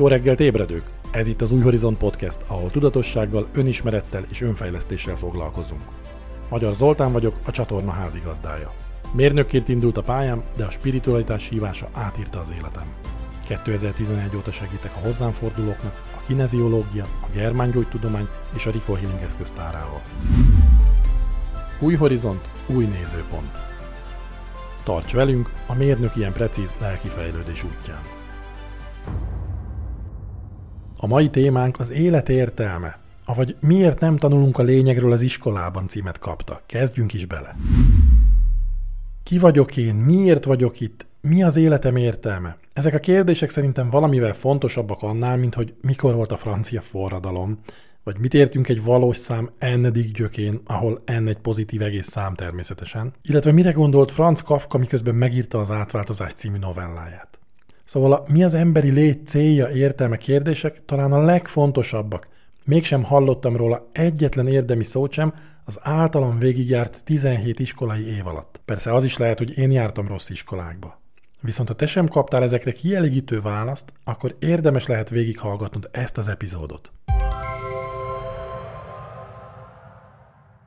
Jó reggelt ébredők! Ez itt az Új Horizont Podcast, ahol tudatossággal, önismerettel és önfejlesztéssel foglalkozunk. Magyar Zoltán vagyok, a csatorna házigazdája. Mérnökként indult a pályám, de a spiritualitás hívása átírta az életem. 2011 óta segítek a hozzám fordulóknak a kineziológia, a germángyógytudomány és a Rico Healing eszköztárával. Új horizont, új nézőpont. Tarts velünk a mérnök ilyen precíz lelki fejlődés útján. A mai témánk az élet értelme, avagy miért nem tanulunk a lényegről az iskolában címet kapta. Kezdjünk is bele. Ki vagyok én? Miért vagyok itt? Mi az életem értelme? Ezek a kérdések szerintem valamivel fontosabbak annál, mint hogy mikor volt a francia forradalom, vagy mit értünk egy valós szám n gyökén, ahol n egy pozitív egész szám természetesen, illetve mire gondolt Franz Kafka, miközben megírta az Átváltozás című novelláját. Szóval a mi az emberi lét célja, értelme kérdések talán a legfontosabbak. Mégsem hallottam róla egyetlen érdemi szót sem az általam végigjárt 17 iskolai év alatt. Persze az is lehet, hogy én jártam rossz iskolákba. Viszont ha te sem kaptál ezekre kielégítő választ, akkor érdemes lehet végighallgatnod ezt az epizódot.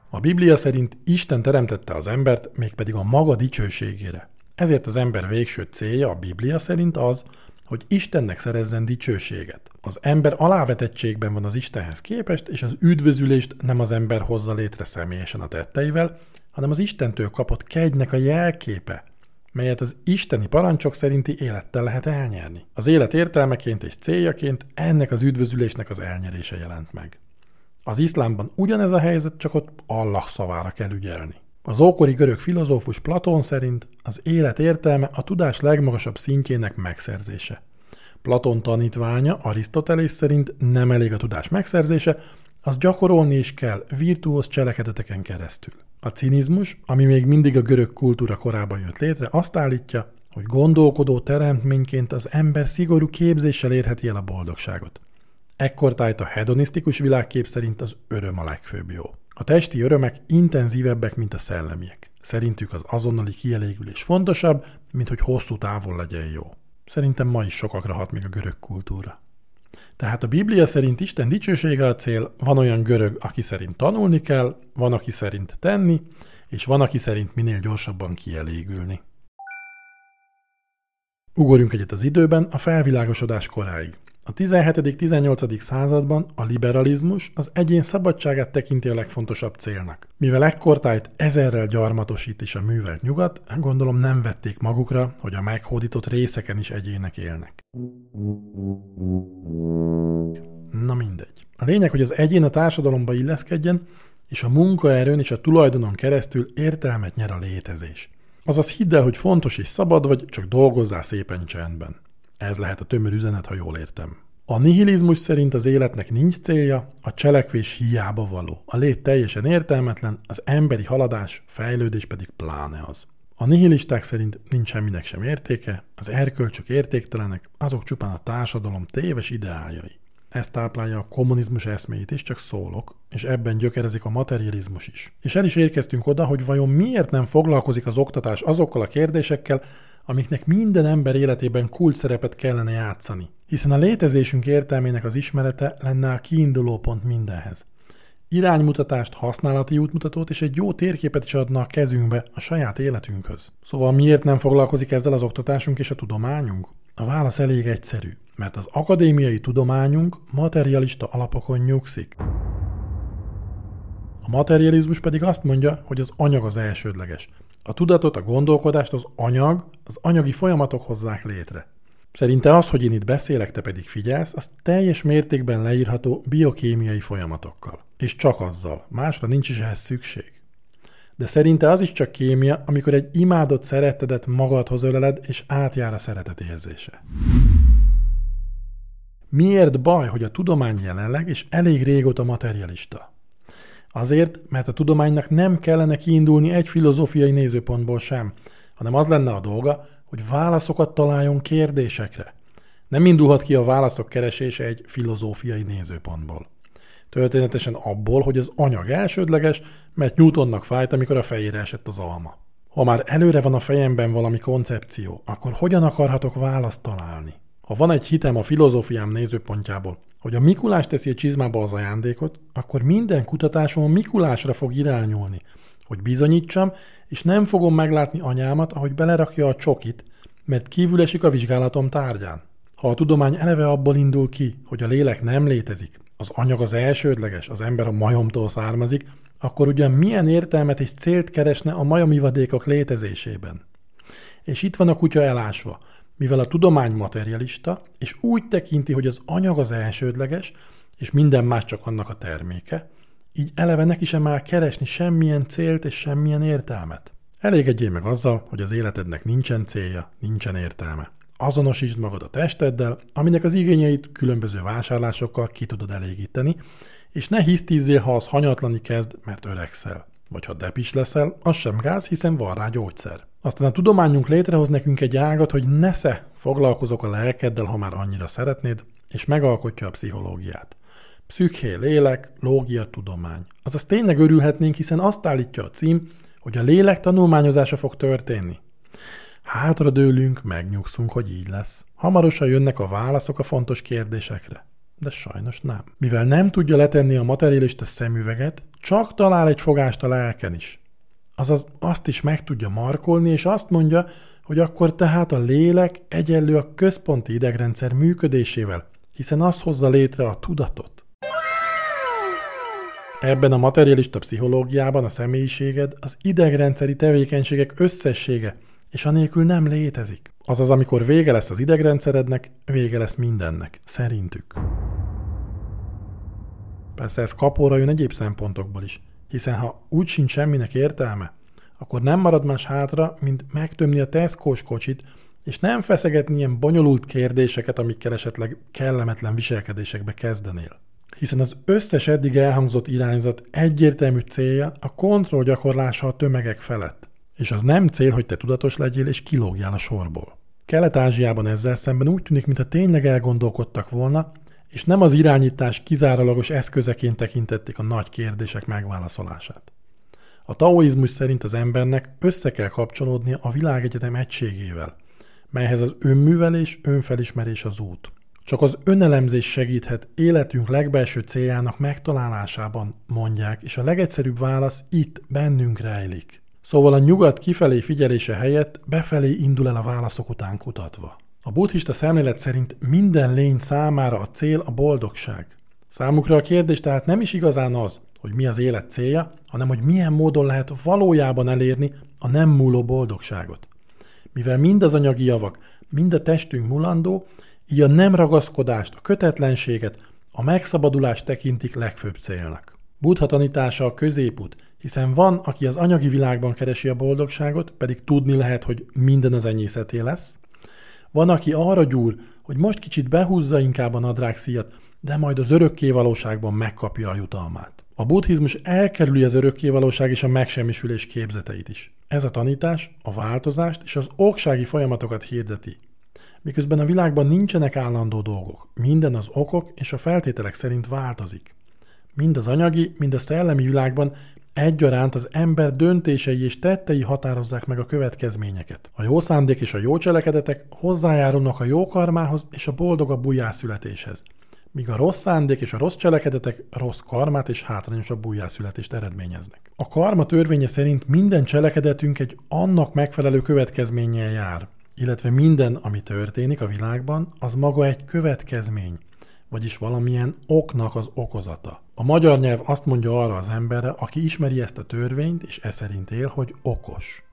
A Biblia szerint Isten teremtette az embert, mégpedig a maga dicsőségére. Ezért az ember végső célja a Biblia szerint az, hogy Istennek szerezzen dicsőséget. Az ember alávetettségben van az Istenhez képest, és az üdvözülést nem az ember hozza létre személyesen a tetteivel, hanem az Istentől kapott kegynek a jelképe, melyet az isteni parancsok szerinti élettel lehet elnyerni. Az élet értelmeként és céljaként ennek az üdvözülésnek az elnyerése jelent meg. Az iszlámban ugyanez a helyzet, csak ott Allah szavára kell ügyelni. Az ókori görög filozófus Platón szerint az élet értelme a tudás legmagasabb szintjének megszerzése. Platón tanítványa Arisztotelész szerint nem elég a tudás megszerzése, az gyakorolni is kell virtuóz cselekedeteken keresztül. A cinizmus, ami még mindig a görög kultúra korában jött létre, azt állítja, hogy gondolkodó teremtményként az ember szigorú képzéssel érheti el a boldogságot. Ekkortájt a hedonisztikus világkép szerint az öröm a legfőbb jó. A testi örömek intenzívebbek, mint a szellemiek. Szerintük az azonnali kielégülés fontosabb, mint hogy hosszú távon legyen jó. Szerintem ma is sokakra hat még a görög kultúra. Tehát a Biblia szerint Isten dicsősége a cél, van olyan görög, aki szerint tanulni kell, van, aki szerint tenni, és van, aki szerint minél gyorsabban kielégülni. Ugorjunk egyet az időben a felvilágosodás koráig. A 17.-18. században a liberalizmus az egyén szabadságát tekinti a legfontosabb célnak. Mivel ekkortájt ezerrel gyarmatosít is a művelt nyugat, gondolom nem vették magukra, hogy a meghódított részeken is egyének élnek. Na mindegy. A lényeg, hogy az egyén a társadalomba illeszkedjen, és a munkaerőn és a tulajdonon keresztül értelmet nyer a létezés. Azaz hidd el, hogy fontos és szabad vagy, csak dolgozzál szépen csendben. Ez lehet a tömör üzenet, ha jól értem. A nihilizmus szerint az életnek nincs célja, a cselekvés hiába való. A lét teljesen értelmetlen, az emberi haladás, fejlődés pedig pláne az. A nihilisták szerint nincs semminek sem értéke, az erkölcsök értéktelenek, azok csupán a társadalom téves ideájai. Ez táplálja a kommunizmus eszméjét is, csak szólok, és ebben gyökerezik a materializmus is. És el is érkeztünk oda, hogy vajon miért nem foglalkozik az oktatás azokkal a kérdésekkel, amiknek minden ember életében kult szerepet kellene játszani, hiszen a létezésünk értelmének az ismerete lenne a kiinduló pont mindenhez. Iránymutatást, használati útmutatót és egy jó térképet is adna a kezünkbe a saját életünkhöz. Szóval miért nem foglalkozik ezzel az oktatásunk és a tudományunk? A válasz elég egyszerű, mert az akadémiai tudományunk materialista alapokon nyugszik. A materializmus pedig azt mondja, hogy az anyag az elsődleges. A tudatot, a gondolkodást az anyag, az anyagi folyamatok hozzák létre. Szerinte az, hogy én itt beszélek, te pedig figyelsz, az teljes mértékben leírható biokémiai folyamatokkal. És csak azzal. Másra nincs is ehhez szükség. De szerinte az is csak kémia, amikor egy imádott szerettedet magadhoz öleled, és átjár a szeretet érzése. Miért baj, hogy a tudomány jelenleg és elég régóta materialista? Azért, mert a tudománynak nem kellene kiindulni egy filozófiai nézőpontból sem, hanem az lenne a dolga, hogy válaszokat találjon kérdésekre. Nem indulhat ki a válaszok keresése egy filozófiai nézőpontból. Történetesen abból, hogy az anyag elsődleges, mert Newtonnak fájt, amikor a fejére esett az alma. Ha már előre van a fejemben valami koncepció, akkor hogyan akarhatok választ találni? Ha van egy hitem a filozófiám nézőpontjából, hogy a Mikulás teszi a csizmába az ajándékot, akkor minden kutatásom a Mikulásra fog irányulni, hogy bizonyítsam, és nem fogom meglátni anyámat, ahogy belerakja a csokit, mert kívül esik a vizsgálatom tárgyán. Ha a tudomány eleve abból indul ki, hogy a lélek nem létezik, az anyag az elsődleges, az ember a majomtól származik, akkor ugyan milyen értelmet és célt keresne a majomivadékok létezésében? És itt van a kutya elásva, mivel a tudomány materialista, és úgy tekinti, hogy az anyag az elsődleges, és minden más csak annak a terméke, így eleve neki sem áll keresni semmilyen célt és semmilyen értelmet. Elégedjél meg azzal, hogy az életednek nincsen célja, nincsen értelme. Azonosítsd magad a testeddel, aminek az igényeit különböző vásárlásokkal ki tudod elégíteni, és ne hisztízzél, ha az hanyatlani kezd, mert öregszel. Vagy ha depis leszel, az sem gáz, hiszen van rá gyógyszer. Aztán a tudományunk létrehoz nekünk egy ágat, hogy nesze foglalkozok a lelkeddel, ha már annyira szeretnéd, és megalkotja a pszichológiát. Pszüché, lélek, lógia, tudomány. Azaz tényleg örülhetnénk, hiszen azt állítja a cím, hogy a lélek tanulmányozása fog történni. Hátra dőlünk, megnyugszunk, hogy így lesz. Hamarosan jönnek a válaszok a fontos kérdésekre. De sajnos nem. Mivel nem tudja letenni a materialista szemüveget, csak talál egy fogást a lelken is. Azaz azt is meg tudja markolni, és azt mondja, hogy akkor tehát a lélek egyenlő a központi idegrendszer működésével, hiszen az hozza létre a tudatot. Ebben a materialista pszichológiában a személyiséged az idegrendszeri tevékenységek összessége, és anélkül nem létezik. Azaz, amikor vége lesz az idegrendszerednek, vége lesz mindennek, szerintük. Persze ez kapóra jön egyéb szempontokból is, hiszen ha úgy sincs semminek értelme, akkor nem marad más hátra, mint megtömni a teszkós kocsit, és nem feszegetni ilyen bonyolult kérdéseket, amikkel esetleg kellemetlen viselkedésekbe kezdenél. Hiszen az összes eddig elhangzott irányzat egyértelmű célja a kontroll gyakorlása a tömegek felett. És az nem cél, hogy te tudatos legyél és kilógjál a sorból. Kelet-Ázsiában ezzel szemben úgy tűnik, mintha tényleg elgondolkodtak volna, és nem az irányítás kizárólagos eszközeként tekintették a nagy kérdések megválaszolását. A taoizmus szerint az embernek össze kell kapcsolódnia a világegyetem egységével, melyhez az önművelés, önfelismerés az út. Csak az önelemzés segíthet életünk legbelső céljának megtalálásában, mondják, és a legegyszerűbb válasz itt, bennünk rejlik. Szóval a nyugat kifelé figyelése helyett befelé indul el a válaszok után kutatva. A buddhista szemlélet szerint minden lény számára a cél a boldogság. Számukra a kérdés tehát nem is igazán az, hogy mi az élet célja, hanem hogy milyen módon lehet valójában elérni a nem múló boldogságot. Mivel mind az anyagi javak, mind a testünk mulandó, így a nem ragaszkodást, a kötetlenséget, a megszabadulást tekintik legfőbb célnak. Buddha tanítása a középút, hiszen van, aki az anyagi világban keresi a boldogságot, pedig tudni lehet, hogy minden az enyészeté lesz. Van, aki arra gyúr, hogy most kicsit behúzza inkább a nadrágszíjat, de majd az örökké valóságban megkapja a jutalmát. A buddhizmus elkerüli az örökké valóság és a megsemmisülés képzeteit is. Ez a tanítás a változást és az oksági folyamatokat hirdeti. Miközben a világban nincsenek állandó dolgok, minden az okok és a feltételek szerint változik. Mind az anyagi, mind a szellemi világban Egyaránt az ember döntései és tettei határozzák meg a következményeket. A jó szándék és a jó cselekedetek hozzájárulnak a jó karmához és a boldogabb újjászületéshez, míg a rossz szándék és a rossz cselekedetek rossz karmát és hátrányosabb újjászületést eredményeznek. A karma törvénye szerint minden cselekedetünk egy annak megfelelő következménnyel jár, illetve minden, ami történik a világban, az maga egy következmény, vagyis valamilyen oknak az okozata. A magyar nyelv azt mondja arra az emberre, aki ismeri ezt a törvényt, és e szerint él, hogy okos.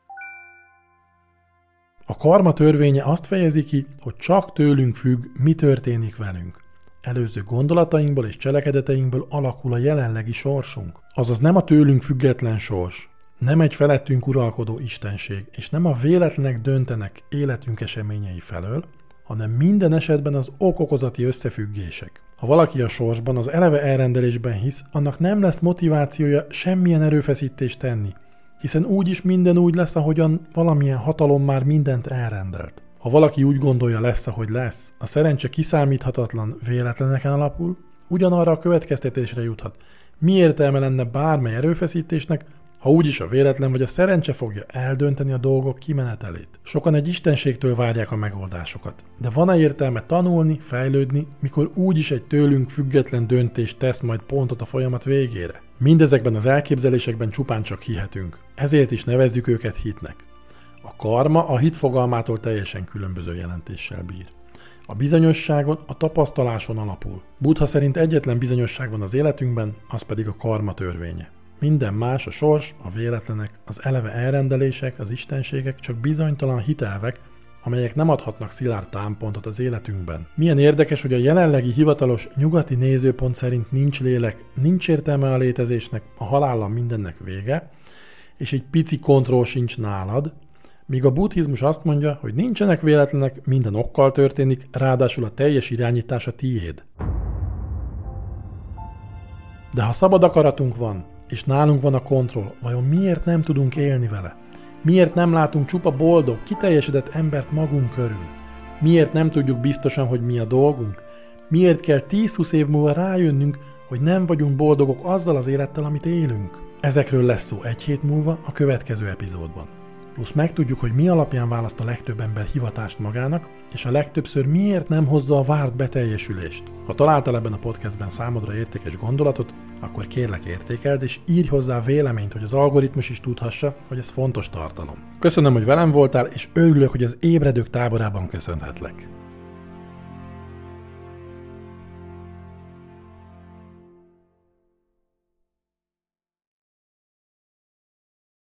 A karma törvénye azt fejezi ki, hogy csak tőlünk függ, mi történik velünk. Előző gondolatainkból és cselekedeteinkből alakul a jelenlegi sorsunk. Azaz nem a tőlünk független sors, nem egy felettünk uralkodó istenség, és nem a véletlenek döntenek életünk eseményei felől, hanem minden esetben az okokozati összefüggések. Ha valaki a sorsban, az eleve elrendelésben hisz, annak nem lesz motivációja semmilyen erőfeszítést tenni, hiszen úgyis minden úgy lesz, ahogyan valamilyen hatalom már mindent elrendelt. Ha valaki úgy gondolja lesz, ahogy lesz, a szerencse kiszámíthatatlan véletleneken alapul, ugyanarra a következtetésre juthat. Mi értelme lenne bármely erőfeszítésnek, ha úgyis a véletlen vagy a szerencse fogja eldönteni a dolgok kimenetelét. Sokan egy istenségtől várják a megoldásokat. De van-e értelme tanulni, fejlődni, mikor úgyis egy tőlünk független döntés tesz majd pontot a folyamat végére? Mindezekben az elképzelésekben csupán csak hihetünk. Ezért is nevezzük őket hitnek. A karma a hit fogalmától teljesen különböző jelentéssel bír. A bizonyosságon, a tapasztaláson alapul. Buddha szerint egyetlen bizonyosság van az életünkben, az pedig a karma törvénye. Minden más, a sors, a véletlenek, az eleve elrendelések, az istenségek csak bizonytalan hitelvek, amelyek nem adhatnak szilárd támpontot az életünkben. Milyen érdekes, hogy a jelenlegi hivatalos nyugati nézőpont szerint nincs lélek, nincs értelme a létezésnek, a halállal mindennek vége, és egy pici kontroll sincs nálad, míg a buddhizmus azt mondja, hogy nincsenek véletlenek, minden okkal történik, ráadásul a teljes irányítás a tiéd. De ha szabad akaratunk van, és nálunk van a kontroll, vajon miért nem tudunk élni vele? Miért nem látunk csupa boldog, kiteljesedett embert magunk körül? Miért nem tudjuk biztosan, hogy mi a dolgunk? Miért kell 10-20 év múlva rájönnünk, hogy nem vagyunk boldogok azzal az élettel, amit élünk? Ezekről lesz szó egy hét múlva a következő epizódban. Plusz megtudjuk, hogy mi alapján választ a legtöbb ember hivatást magának, és a legtöbbször miért nem hozza a várt beteljesülést. Ha találtál ebben a podcastben számodra értékes gondolatot, akkor kérlek értékeld, és írj hozzá véleményt, hogy az algoritmus is tudhassa, hogy ez fontos tartalom. Köszönöm, hogy velem voltál, és örülök, hogy az ébredők táborában köszönhetlek.